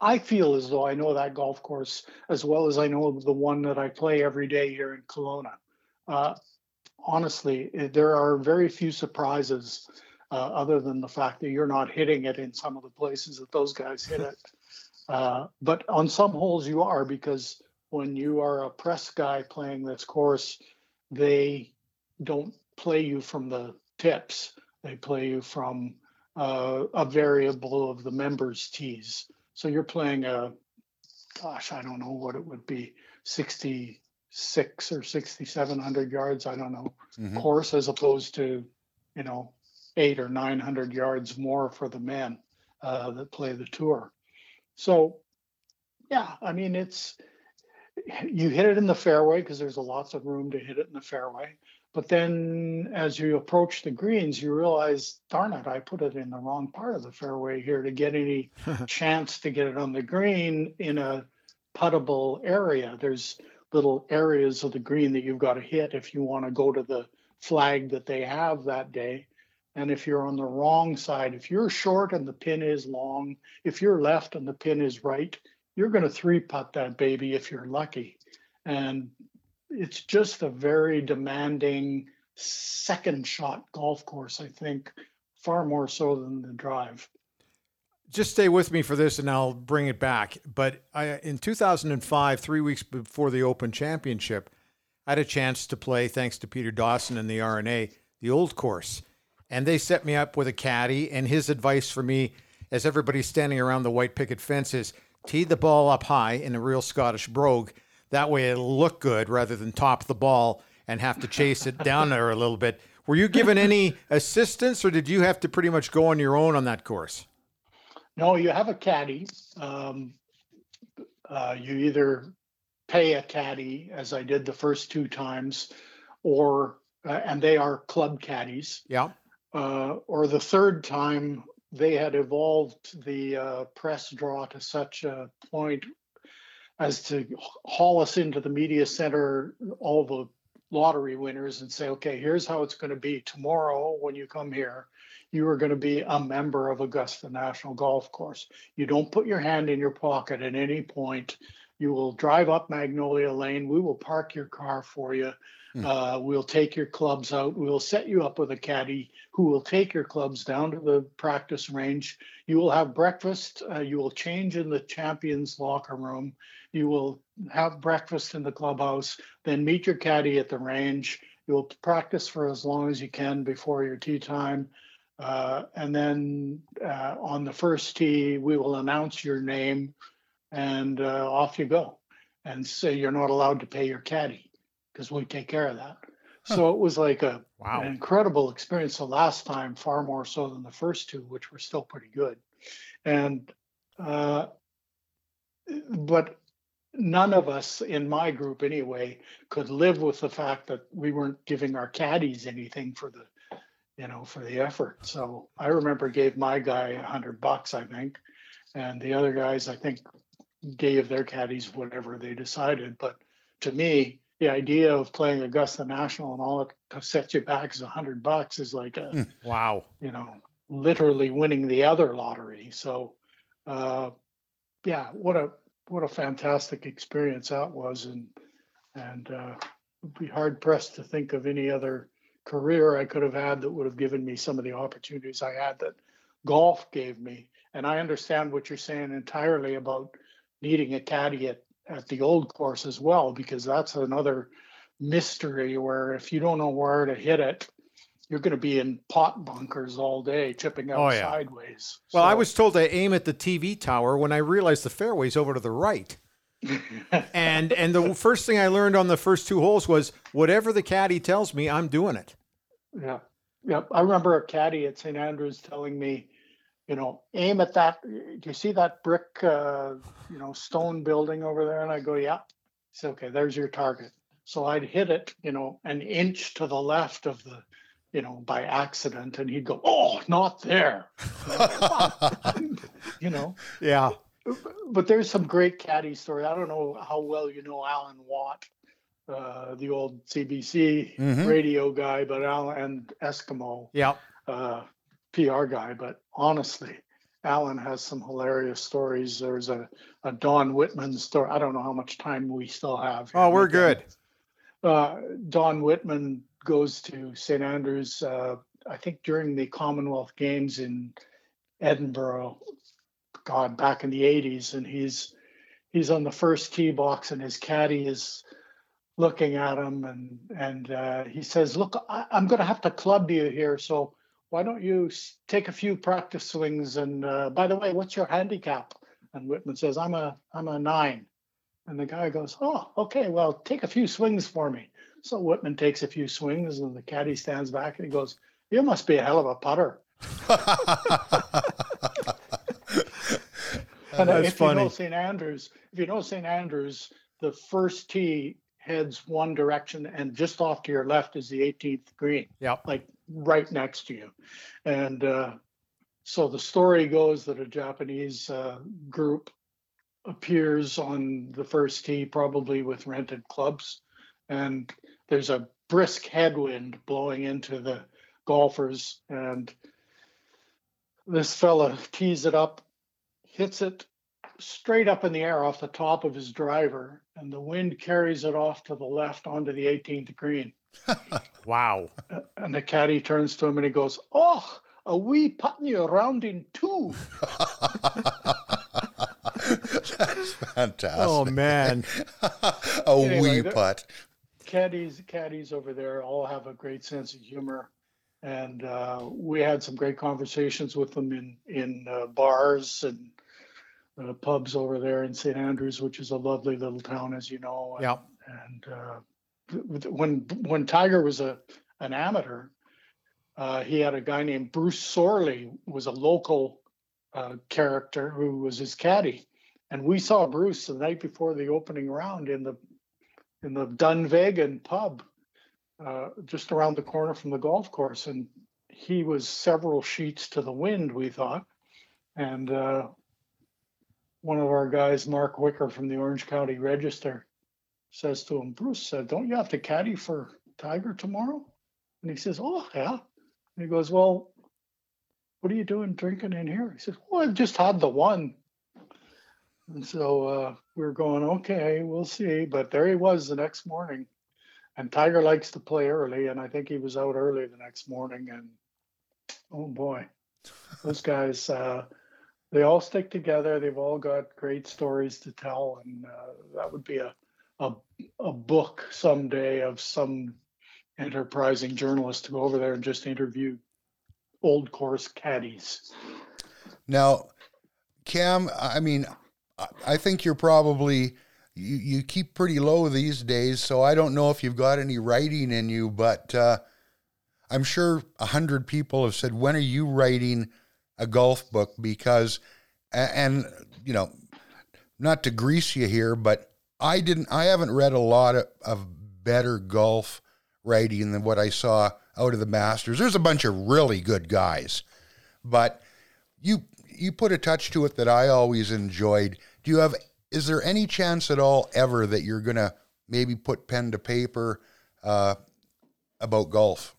[SPEAKER 5] I feel as though I know that golf course as well as I know the one that I play every day here in Kelowna. Uh, honestly, eh, there are very few surprises uh, other than the fact that you're not hitting it in some of the places that those guys hit it. Uh, but on some holes you are because when you are a press guy playing this course, they don't play you from the tips. They play you from uh, a variable of the members' tees. So you're playing a, gosh, I don't know what it would be, 66 or 6,700 yards, I don't know, mm-hmm. course as opposed to, you know, eight or 900 yards more for the men uh, that play the tour. So, yeah, I mean, it's, you hit it in the fairway because there's a lots of room to hit it in the fairway. But then as you approach the greens, you realize, darn it, I put it in the wrong part of the fairway here to get any chance to get it on the green in a puttable area. There's little areas of the green that you've got to hit if you want to go to the flag that they have that day. And if you're on the wrong side, if you're short and the pin is long, if you're left and the pin is right, you're going to three putt that baby if you're lucky. And it's just a very demanding second shot golf course, I think, far more so than the drive.
[SPEAKER 3] Just stay with me for this and I'll bring it back. But I, in 2005, three weeks before the Open Championship, I had a chance to play, thanks to Peter Dawson and the R&A, the old course. And they set me up with a caddy. And his advice for me, as everybody's standing around the white picket fence, is tee the ball up high in a real Scottish brogue. That way it'll look good rather than top the ball and have to chase it down there a little bit. Were you given any assistance or did you have to pretty much go on your own on that course?
[SPEAKER 5] No, you have a caddy. Um, uh, you either pay a caddy, as I did the first two times, or uh, and they are club caddies.
[SPEAKER 3] Yeah.
[SPEAKER 5] Uh, or the third time, they had evolved the uh, press draw to such a point as to haul us into the media center, all the lottery winners, and say, okay, here's how it's going to be tomorrow when you come here. You are going to be a member of Augusta National Golf Course. You don't put your hand in your pocket at any point. You will drive up Magnolia Lane. We will park your car for you. Hmm. Uh, we'll take your clubs out. We'll set you up with a caddy who will take your clubs down to the practice range. You will have breakfast. Uh, you will change in the champions locker room. You will have breakfast in the clubhouse, then meet your caddy at the range. You'll practice for as long as you can before your tee time. Uh, and then uh, on the first tee, we will announce your name and uh, off you go and say you're not allowed to pay your caddy because we take care of that. Huh. So it was like a wow. an incredible experience the last time, far more so than the first two, which were still pretty good. And uh, but none of us in my group anyway could live with the fact that we weren't giving our caddies anything for the you know for the effort so i remember gave my guy a hundred bucks i think and the other guys i think gave their caddies whatever they decided but to me the idea of playing Augusta National and all it sets you back is a hundred bucks is like a
[SPEAKER 3] hmm. wow,
[SPEAKER 5] you know, literally winning the other lottery. So, uh, yeah, what a what a fantastic experience that was, and and uh, would be hard pressed to think of any other career I could have had that would have given me some of the opportunities I had that golf gave me. And I understand what you're saying entirely about needing a caddy at at the old course as well, because that's another mystery where if you don't know where to hit it, you're going to be in pot bunkers all day, chipping out oh, yeah. sideways.
[SPEAKER 3] Well, so, I was told to aim at the TV tower when I realized the fairway's over to the right. and and the first thing I learned on the first two holes was whatever the caddy tells me, I'm doing it.
[SPEAKER 5] Yeah, yeah. I remember a caddy at St Andrews telling me, you know, aim at that. Do you see that brick, uh, you know, stone building over there? And I go, yeah. He said, okay, there's your target. So I'd hit it, you know, an inch to the left of the, you know, by accident, and he'd go, oh, not there. you know.
[SPEAKER 3] Yeah.
[SPEAKER 5] But there's some great caddy story. I don't know how well you know Alan Watt, uh, the old CBC mm-hmm. radio guy, but Alan and Eskimo.
[SPEAKER 3] Yeah.
[SPEAKER 5] Uh, PR guy, but honestly, Alan has some hilarious stories. There's a, a Don Wittman story. I don't know how much time we still have.
[SPEAKER 3] Oh, we're good.
[SPEAKER 5] Uh, Don Wittman goes to St. Andrews, uh, I think during the Commonwealth Games in Edinburgh, God, back in the 80s, and he's he's on the first tee box, and his caddy is looking at him, and and uh, he says, "Look, I, I'm going to have to club you here, so." Why don't you take a few practice swings? And uh, by the way, what's your handicap? And Wittman says, I'm a I'm a nine. And the guy goes, Oh, okay, well, take a few swings for me. So Wittman takes a few swings, and the caddy stands back and he goes, You must be a hell of a putter. and That's if funny. you know St. Andrews, if you know St. Andrews, the first tee heads one direction, and just off to your left is the 18th green.
[SPEAKER 3] Yeah,
[SPEAKER 5] like right next to you. And uh, so the story goes that a Japanese uh, group appears on the first tee, probably with rented clubs, and there's a brisk headwind blowing into the golfers, and this fella tees it up, hits it straight up in the air off the top of his driver, and the wind carries it off to the left onto the 18th green.
[SPEAKER 3] wow.
[SPEAKER 5] And the caddy turns to him and he goes, Oh, a wee putting you around in two.
[SPEAKER 4] That's fantastic.
[SPEAKER 3] Oh, man.
[SPEAKER 4] a anyway, wee putt.
[SPEAKER 5] caddies caddies over there all have a great sense of humor, and uh, we had some great conversations with them in in uh, bars and uh, pubs over there in St Andrews, which is a lovely little town, as you know.
[SPEAKER 3] Yeah.
[SPEAKER 5] And uh, when when Tiger was a an amateur, uh, he had a guy named Bruce Sorley, was a local uh, character who was his caddy, and we saw Bruce the night before the opening round in the in the Dunvegan pub, uh, just around the corner from the golf course, and he was several sheets to the wind. We thought, and uh, one of our guys, Mark Whicker from the Orange County Register, says to him, Bruce, uh, don't you have to caddy for Tiger tomorrow? And he says, Oh, yeah. And he goes, Well, what are you doing drinking in here? He says, Well, I've just had the one. And so uh, we are going, Okay, we'll see. But there he was the next morning. And Tiger likes to play early. And I think he was out early the next morning. And oh boy, those guys. Uh, they all stick together. They've all got great stories to tell, and uh, that would be a, a a book someday of some enterprising journalist to go over there and just interview old course caddies.
[SPEAKER 4] Now, Cam, I mean, I think you're probably you, you keep pretty low these days, so I don't know if you've got any writing in you, but uh, I'm sure a hundred people have said, "When are you writing?" a golf book because, and you know, not to grease you here, but I didn't, I haven't read a lot of, of better golf writing than what I saw out of the Masters. There's a bunch of really good guys, but you you put a touch to it that I always enjoyed. Do you have? Is there any chance at all ever that you're gonna maybe put pen to paper uh, about golf?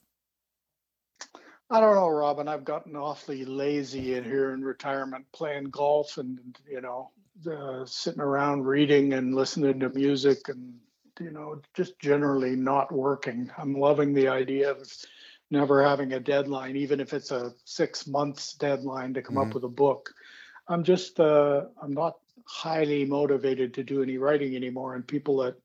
[SPEAKER 5] I don't know, Robin. I've gotten awfully lazy in here in retirement, playing golf and you know, uh, sitting around reading and listening to music and you know, just generally not working. I'm loving the idea of never having a deadline, even if it's a six months deadline to come mm-hmm. up with a book. I'm just uh, I'm not highly motivated to do any writing anymore, and people that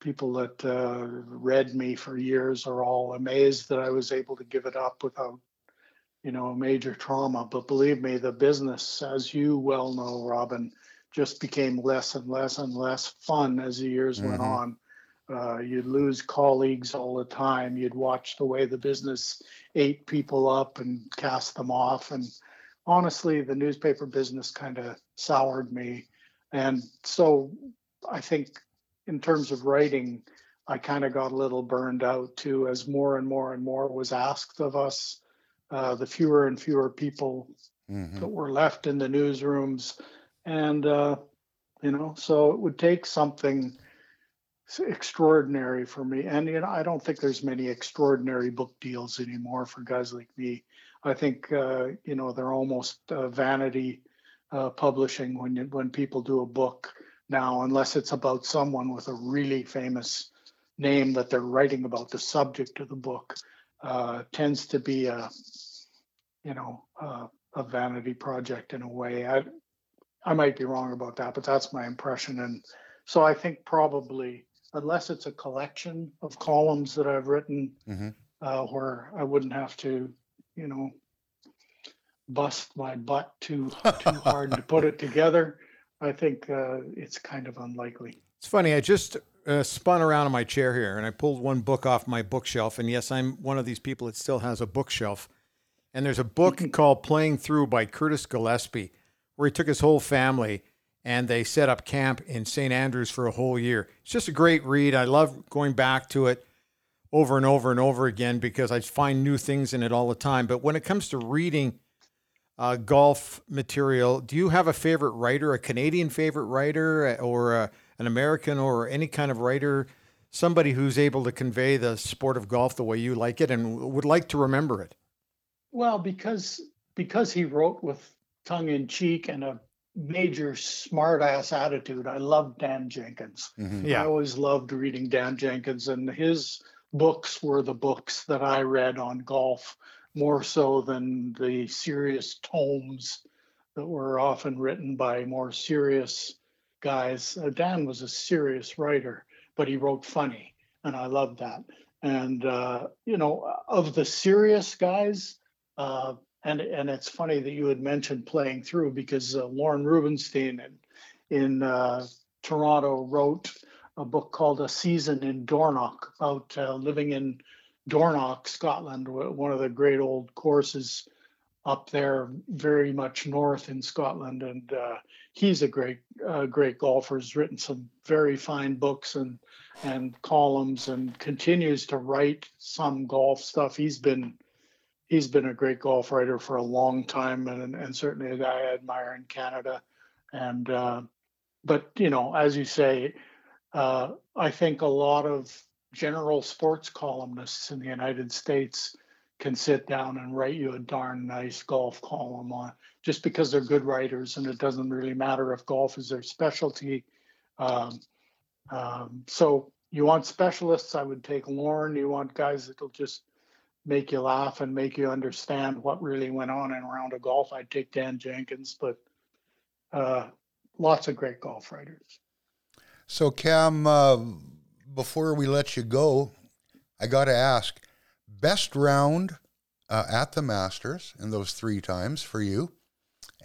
[SPEAKER 5] people that uh, read me for years are all amazed that I was able to give it up without, you know, a major trauma. But believe me, the business, as you well know, Robin, just became less and less and less fun as the years mm-hmm. went on. Uh, you'd lose colleagues all the time. You'd watch the way the business ate people up and cast them off. And honestly, the newspaper business kind of soured me. And so I think in terms of writing, I kind of got a little burned out too, as more and more and more was asked of us. Uh, the fewer and fewer people mm-hmm. that were left in the newsrooms, and uh, you know, so it would take something extraordinary for me. And you know, I don't think there's many extraordinary book deals anymore for guys like me. I think uh, you know they're almost uh, vanity uh, publishing when you, when people do a book now, unless it's about someone with a really famous name that they're writing about, the subject of the book uh, tends to be a, you know, uh, a vanity project in a way. I, I might be wrong about that, but that's my impression. And so I think probably, unless it's a collection of columns that I've written, mm-hmm. uh, where I wouldn't have to, you know, bust my butt too too hard to put it together. I think uh, it's kind of unlikely.
[SPEAKER 3] It's funny. I just uh, spun around in my chair here and I pulled one book off my bookshelf. And yes, I'm one of these people that still has a bookshelf. And there's a book called Playing Through by Curtis Gillespie, where he took his whole family and they set up camp in St. Andrews for a whole year. It's just a great read. I love going back to it over and over and over again because I find new things in it all the time. But when it comes to reading, uh, golf material. Do you have a favorite writer, a Canadian favorite writer, or a, an American, or any kind of writer, somebody who's able to convey the sport of golf the way you like it and would like to remember it?
[SPEAKER 5] Well, because because he wrote with tongue in cheek and a major smartass attitude. I love Dan Jenkins. Mm-hmm. Yeah. I always loved reading Dan Jenkins, and his books were the books that I read on golf more so than the serious tomes that were often written by more serious guys. Uh, Dan was a serious writer, but he wrote funny. and I love that. And uh, you know, of the serious guys, uh, and and it's funny that you had mentioned playing through because uh, Lorne Rubenstein in, in uh, Toronto wrote a book called A Season in Dornoch about uh, living in Dornoch, Scotland, one of the great old courses up there, very much north in Scotland. And uh, he's a great, uh, great golfer. Has written some very fine books and and columns, and continues to write some golf stuff. He's been he's been a great golf writer for a long time, and and certainly a guy I admire in Canada. And uh, but you know, as you say, uh, I think a lot of general sports columnists in the United States can sit down and write you a darn nice golf column on just because they're good writers and it doesn't really matter if golf is their specialty. Um, um, so you want specialists, I would take Lorne. You want guys that'll just make you laugh and make you understand what really went on in a round of golf. I'd take Dan Jenkins, but uh, lots of great golf writers.
[SPEAKER 4] So, Cam, uh, before we let you go, I got to ask best round uh, at the Masters in those three times for you,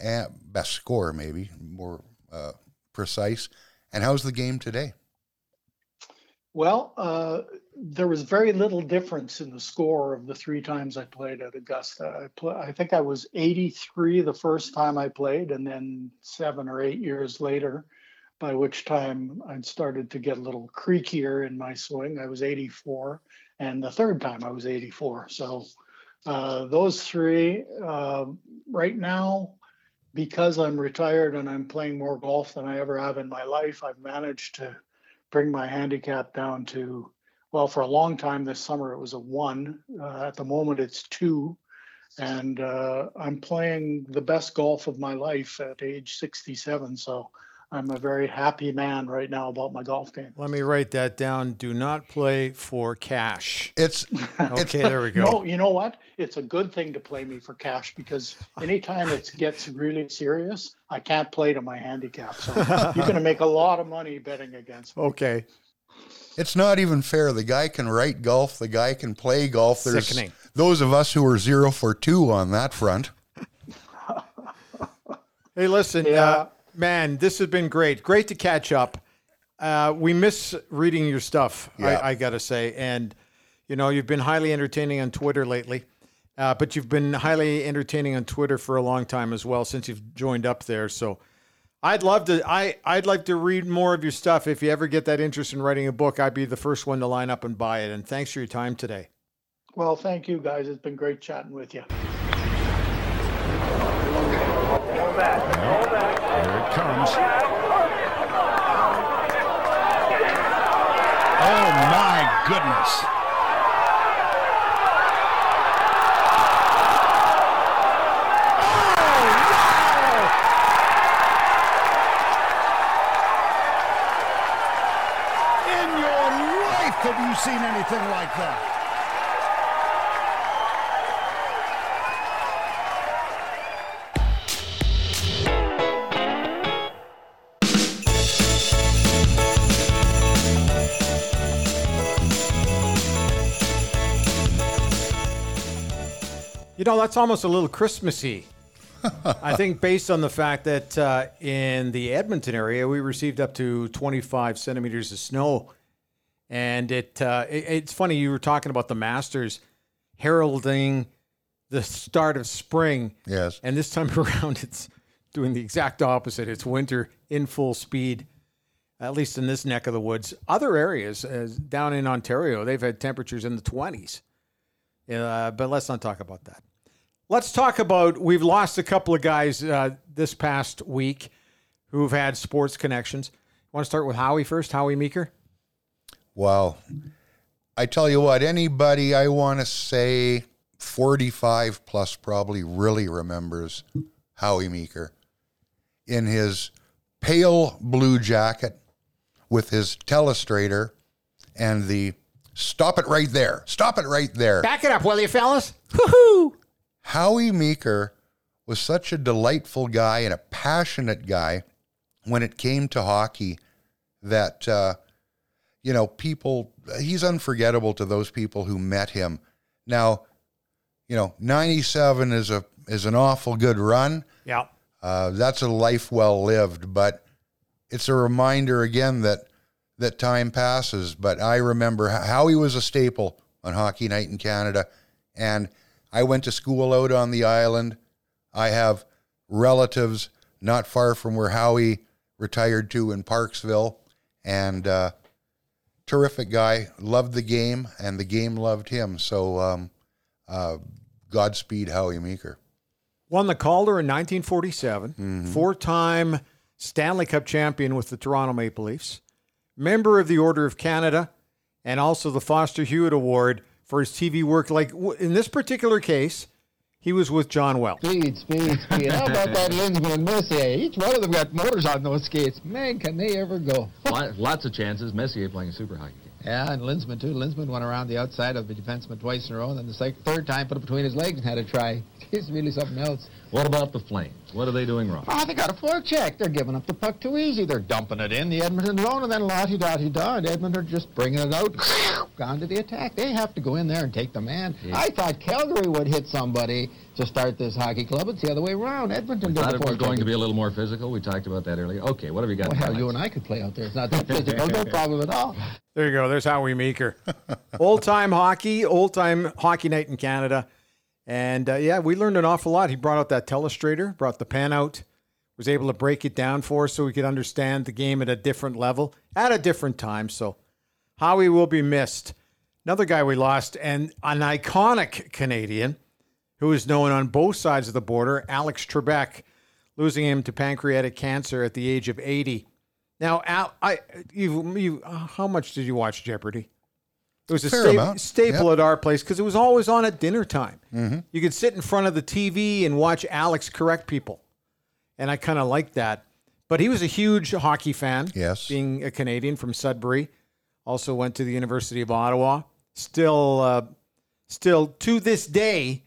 [SPEAKER 4] and best score, maybe more uh, precise. And how's the game today?
[SPEAKER 5] Well, uh, there was very little difference in the score of the three times I played at Augusta. I, play, I think I was 83 the first time I played, and then seven or eight years later, by which time I'd started to get a little creakier in my swing. I was 84, and the third time I was 84. So uh, those three, uh, right now, because I'm retired and I'm playing more golf than I ever have in my life, I've managed to bring my handicap down to, well, for a long time this summer it was a one. Uh, at the moment it's two. And uh, I'm playing the best golf of my life at age 67. So I'm a very happy man right now about my golf game.
[SPEAKER 3] Let me write that down. Do not play for cash.
[SPEAKER 4] It's
[SPEAKER 3] okay. There we go.
[SPEAKER 5] No, you know what? It's a good thing to play me for cash because anytime it gets really serious, I can't play to my handicap. So you're going to make a lot of money betting against me.
[SPEAKER 3] Okay.
[SPEAKER 4] It's not even fair. The guy can write golf. The guy can play golf. There's
[SPEAKER 3] Sickening.
[SPEAKER 4] those of us who are zero for two on that front.
[SPEAKER 3] Hey, listen,
[SPEAKER 5] Yeah.
[SPEAKER 3] uh, man, this has been great. Great to catch up. Uh, we miss reading your stuff,
[SPEAKER 4] Yeah.
[SPEAKER 3] I, I got to say. And, you know, you've been highly entertaining on Twitter lately, uh, but you've been highly entertaining on Twitter for a long time as well since you've joined up there. So I'd love to, I, I'd like to read more of your stuff. If you ever get that interest in writing a book, I'd be the first one to line up and buy it. And thanks for your time today.
[SPEAKER 5] Well, thank you guys. It's been great chatting with you.
[SPEAKER 2] Here it comes. Oh my goodness. Seen anything like that?
[SPEAKER 3] You know, that's almost a little Christmassy. I think based on the fact that uh, in the Edmonton area we received up to 25 centimeters of snow, and it, uh, it it's funny you were talking about the Masters heralding the start of spring,
[SPEAKER 4] Yes.
[SPEAKER 3] and this time around it's doing the exact opposite. It's winter in full speed, at least in this neck of the woods. Other areas, as down in Ontario, they've had temperatures in the 20s. Uh, but let's not talk about that. Let's talk about we've lost a couple of guys uh, this past week who've had sports connections. Want to start with Howie first? Howie Meeker?
[SPEAKER 4] Well, I tell you what, anybody I want to say 45 plus probably really remembers Howie Meeker in his pale blue jacket with his telestrator and the stop it right there, stop it right there.
[SPEAKER 3] Back it up, will you, fellas? Woohoo!
[SPEAKER 4] Howie Meeker was such a delightful guy and a passionate guy when it came to hockey that uh, you know, people, he's unforgettable to those people who met him. Now, you know, 97 is a is an awful good run.
[SPEAKER 3] Yeah.
[SPEAKER 4] Uh, that's a life well lived, but it's a reminder again that that time passes. But I remember how he was a staple on Hockey Night in Canada, and I went to school out on the island. I have relatives not far from where Howie retired to in Parksville, and uh, terrific guy. Loved the game, and the game loved him. So, um, uh, Godspeed, Howie Meeker.
[SPEAKER 3] Won the Calder in 1947, four time Stanley Cup champion with the Toronto Maple Leafs, member of the Order of Canada, and also the Foster Hewitt Award for his TV work. Like in this particular case, he was with John Welch.
[SPEAKER 6] Speed, speed, speed. How about that Linseman and Messier? Each one of them got motors on those skates. Man, can they ever go?
[SPEAKER 7] Lots of chances. Messier playing a super hockey game.
[SPEAKER 6] Yeah, and Linseman too. Linseman went around the outside of the defenseman twice in a row, and then the third time put it between his legs and had a try. It's really something else.
[SPEAKER 7] What about the Flames? What are they doing wrong?
[SPEAKER 6] Oh, they got a forecheck. They're giving up the puck too easy. They're dumping it in the Edmonton zone, and then lottie dottie da, and Edmonton just bringing it out, gone to the attack. They have to go in there and take the man. I thought Calgary would hit somebody to start this hockey club. It's the other way around. Edmonton did
[SPEAKER 7] Thought
[SPEAKER 6] the
[SPEAKER 7] it was going to be a little more physical. We talked about that earlier. Okay, what have you got?
[SPEAKER 6] Well, hell, you and I could play out there. It's not that physical. no problem at all.
[SPEAKER 3] There you go. There's Howie Meeker. old time hockey, old time hockey night in Canada. And uh, yeah, we learned an awful lot. He brought out that telestrator, brought the pen out, was able to break it down for us so we could understand the game at a different level at a different time. So Howie will be missed. Another guy we lost, and an iconic Canadian who is known on both sides of the border, Alex Trebek, losing him to pancreatic cancer at the age of 80. Now, Al, I you, you how much did you watch Jeopardy? It was a sta-
[SPEAKER 4] amount.
[SPEAKER 3] staple
[SPEAKER 4] Yep.
[SPEAKER 3] at our place because it was always on at dinner time. You could sit in front of the TV and watch Alex correct people, and I kind of liked that. But he was a huge hockey fan.
[SPEAKER 4] Yes.
[SPEAKER 3] being a Canadian from Sudbury, also went to the University of Ottawa. Still, uh, still to this day,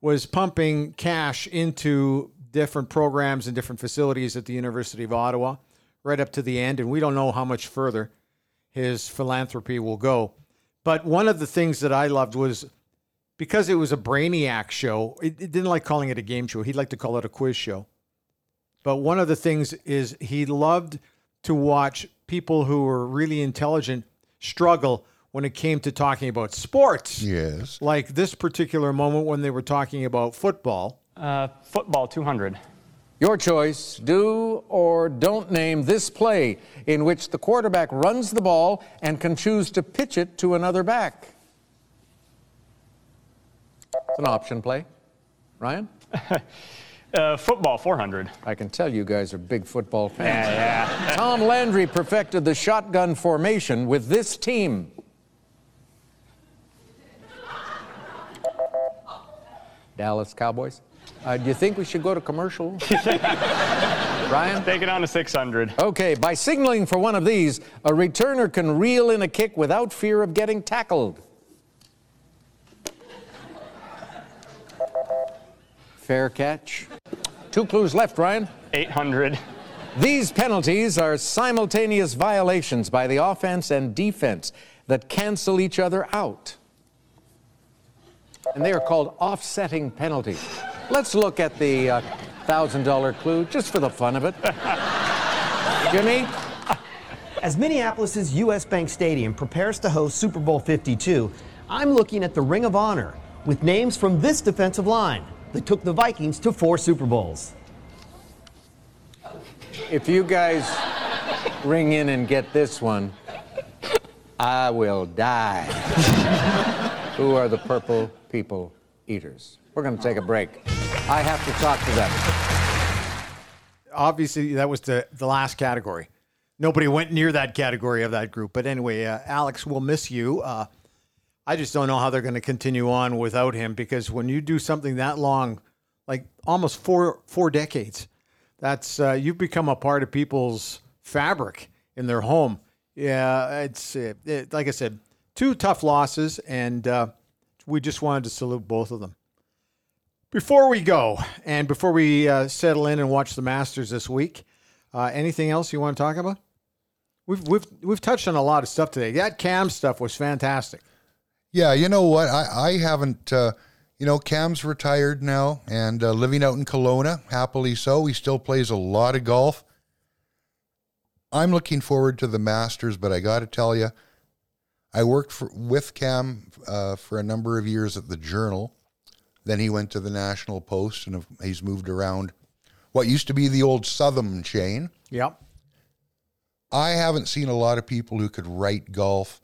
[SPEAKER 3] was pumping cash into different programs and different facilities at the University of Ottawa, right up to the end. And we don't know how much further his philanthropy will go. But one of the things that I loved was because it was a Brainiac show, it, it didn't like calling it a game show. He'd like to call it a quiz show. But one of the things is he loved to watch people who were really intelligent struggle when it came to talking about sports.
[SPEAKER 4] Yes.
[SPEAKER 3] Like this particular moment when they were talking about football.
[SPEAKER 8] Uh, football 200.
[SPEAKER 9] Your choice. Do or don't name this play in which the quarterback runs the ball and can choose to pitch it to another back. It's an option play. Ryan?
[SPEAKER 8] Uh, football 400.
[SPEAKER 9] I can tell you guys are big football fans.
[SPEAKER 8] Yeah, yeah.
[SPEAKER 9] Tom Landry perfected the shotgun formation with this team. Dallas Cowboys. Uh, do you think we should go to commercial? Ryan?
[SPEAKER 8] Take it on to 600.
[SPEAKER 9] Okay, by signaling for one of these, a returner can reel in a kick without fear of getting tackled. Fair catch. Two clues left, Ryan.
[SPEAKER 8] 800.
[SPEAKER 9] These penalties are simultaneous violations by the offense and defense that cancel each other out. And they are called offsetting penalties. Let's look at the uh, $1,000 clue just for the fun of it. Jimmy?
[SPEAKER 10] As Minneapolis' US Bank Stadium prepares to host Super Bowl 52, I'm looking at the Ring of Honor with names from this defensive line that took the Vikings to four Super Bowls.
[SPEAKER 9] If you guys ring in and get this one, I will die. Who are the purple people eaters? We're going to take a break. I have to talk to them.
[SPEAKER 3] Obviously, that was the, the last category. Nobody went near that category of that group. But anyway, uh, Alex, we'll miss you. Uh, I just don't know how they're going to continue on without him because when you do something that long, like almost four four decades, that's uh, you've become a part of people's fabric in their home. Yeah, it's it, like I said, two tough losses, and uh, we just wanted to salute both of them. Before we go, and before we uh, settle in and watch the Masters this week, uh, anything else you want to talk about? We've we've we've touched on a lot of stuff today. That Cam stuff was fantastic.
[SPEAKER 4] Yeah, you know what? I, I haven't, uh, you know, Cam's retired now and uh, living out in Kelowna, happily so. He still plays a lot of golf. I'm looking forward to the Masters, but I got to tell you, I worked for, with Cam uh, for a number of years at the Journal. Then he went to the National Post and he's moved around what used to be the old Southam chain.
[SPEAKER 3] Yep.
[SPEAKER 4] I haven't seen a lot of people who could write golf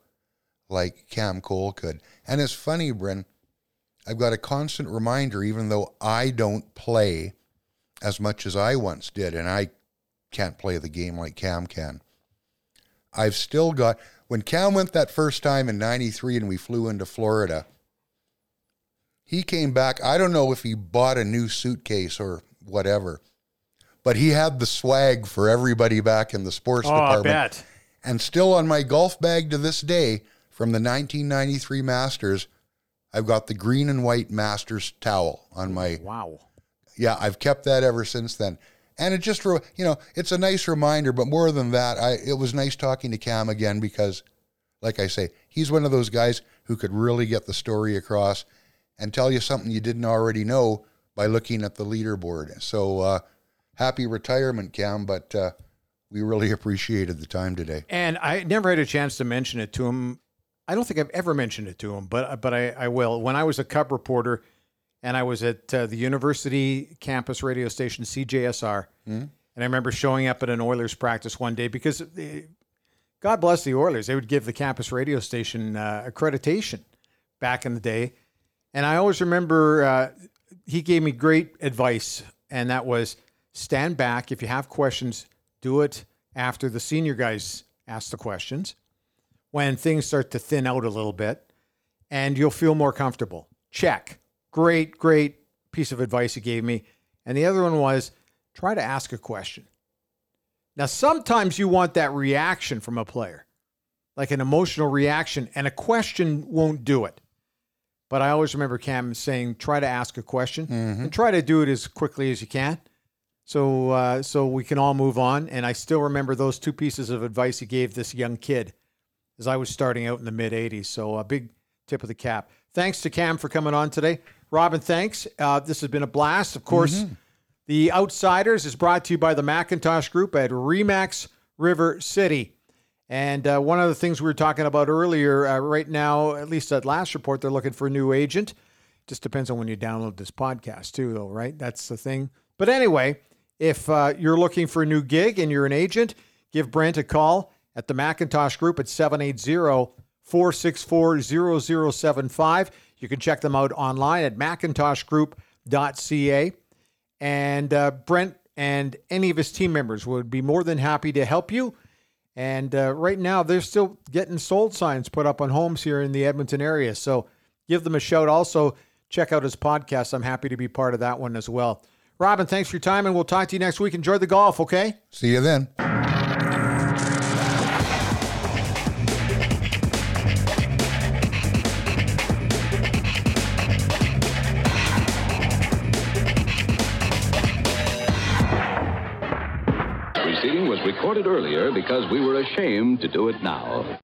[SPEAKER 4] like Cam Cole could. And it's funny, Bryn, I've got a constant reminder, even though I don't play as much as I once did, and I can't play the game like Cam can. I've still got, when Cam went that first time in 93 and we flew into Florida, he came back. I don't know if he bought a new suitcase or whatever, but he had the swag for everybody back in the sports
[SPEAKER 3] Oh,
[SPEAKER 4] department.
[SPEAKER 3] bet.
[SPEAKER 4] And still on my golf bag to this day from the 1993 Masters, I've got the green and white Masters towel on my.
[SPEAKER 3] Wow.
[SPEAKER 4] Yeah, I've kept that ever since then. And it just, you know, it's a nice reminder, but more than that, I it was nice talking to Cam again because, like I say, he's one of those guys who could really get the story across and tell you something you didn't already know by looking at the leaderboard. So, uh, happy retirement, Cam, but uh, we really appreciated the time today.
[SPEAKER 3] And I never had a chance to mention it to him. I don't think I've ever mentioned it to him, but but I, I will. When I was a Cub reporter, and I was at uh, the university campus radio station CJSR,
[SPEAKER 4] Mhm.
[SPEAKER 3] and I remember showing up at an Oilers practice one day because, uh, God bless the Oilers, they would give the campus radio station uh, accreditation back in the day, and I always remember uh, he gave me great advice, and that was stand back if you have questions, do it after the senior guys ask the questions when things start to thin out a little bit and you'll feel more comfortable. Check. Great, great piece of advice he gave me. And the other one was try to ask a question. Now, sometimes you want that reaction from a player, like an emotional reaction, and a question won't do it. But I always remember Cam saying, try to ask a question and try to do it as quickly as you can. So, uh, so we can all move on. And I still remember those two pieces of advice he gave this young kid as I was starting out in the mid 80s. So a big tip of the cap. Thanks to Cam for coming on today. Robin, thanks. Uh, this has been a blast. Of course, The Outsiders is brought to you by the Macintosh Group at Remax River City. And uh, one of the things we were talking about earlier, uh, right now, at least at last report, they're looking for a new agent. Just depends on when you download this podcast, too, though, right? That's the thing. But anyway, if uh, you're looking for a new gig and you're an agent, give Brent a call at the Macintosh Group at 780 464 0075. You can check them out online at macintoshgroup.ca. And uh, Brent and any of his team members would be more than happy to help you. And uh, right now, they're still getting sold signs put up on homes here in the Edmonton area. So give them a shout. Also, check out his podcast. I'm happy to be part of that one as well. Robin, thanks for your time, and we'll talk to you next week. Enjoy the golf, okay?
[SPEAKER 4] See you then.
[SPEAKER 11] Recorded earlier because we were ashamed to do it now.